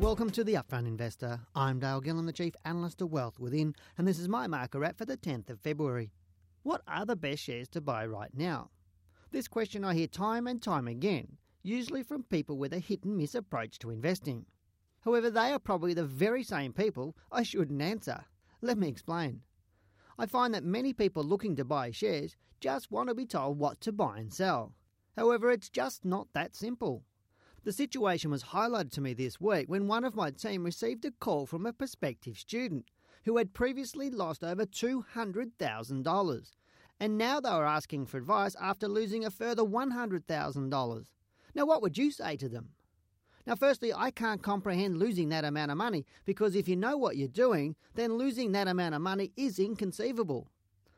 Welcome to the Upfront Investor. I'm Dale Gillham, the Chief Analyst of Wealth Within, and this is my market wrap for the 10th of February. What are the best shares to buy right now? This question I hear time and time again, usually from people with a hit and miss approach to investing. However, they are probably the very same people I shouldn't answer. Let me explain. I find that many people looking to buy shares just want to be told what to buy and sell. However, it's just not that simple. The situation was highlighted to me this week when one of my team received a call from a prospective student who had previously lost over $200,000 and now they were asking for advice after losing a further $100,000. Now, what would you say to them? Now, firstly, I can't comprehend losing that amount of money because if you know what you're doing, then losing that amount of money is inconceivable.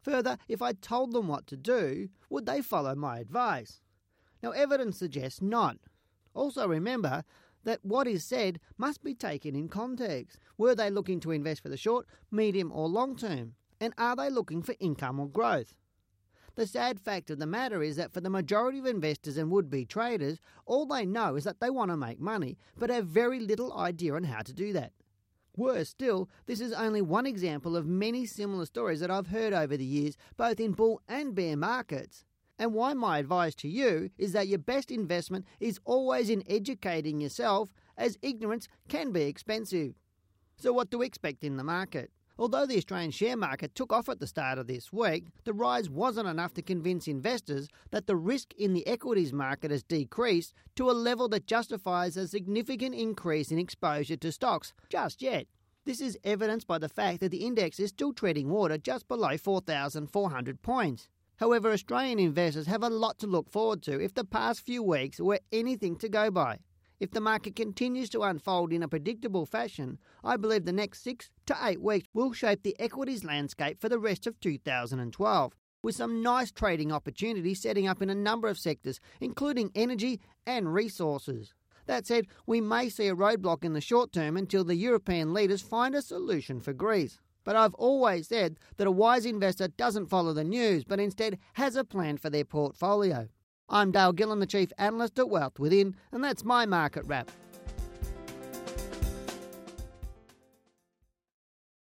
Further, if I told them what to do, would they follow my advice? Now, evidence suggests not. Also, remember that what is said must be taken in context. Were they looking to invest for the short, medium, or long term? And are they looking for income or growth? The sad fact of the matter is that for the majority of investors and would be traders, all they know is that they want to make money, but have very little idea on how to do that. Worse still, this is only one example of many similar stories that I've heard over the years, both in bull and bear markets and why my advice to you is that your best investment is always in educating yourself, as ignorance can be expensive. So, what do we expect in the market? Although the Australian share market took off at the start of this week, the rise wasn't enough to convince investors that the risk in the equities market has decreased to a level that justifies a significant increase in exposure to stocks just yet. This is evidenced by the fact that the index is still treading water just below 4,400 points. However, Australian investors have a lot to look forward to if the past few weeks were anything to go by. If the market continues to unfold in a predictable fashion, I believe the next six to eight weeks will shape the equities landscape for the rest of 2012, with some nice trading opportunities setting up in a number of sectors, including energy and resources. That said, we may see a roadblock in the short term until the European leaders find a solution for Greece. But I've always said that a wise investor doesn't follow the news, but instead has a plan for their portfolio. I'm Dale Gillham, the Chief Analyst at Wealth Within, and that's my market wrap.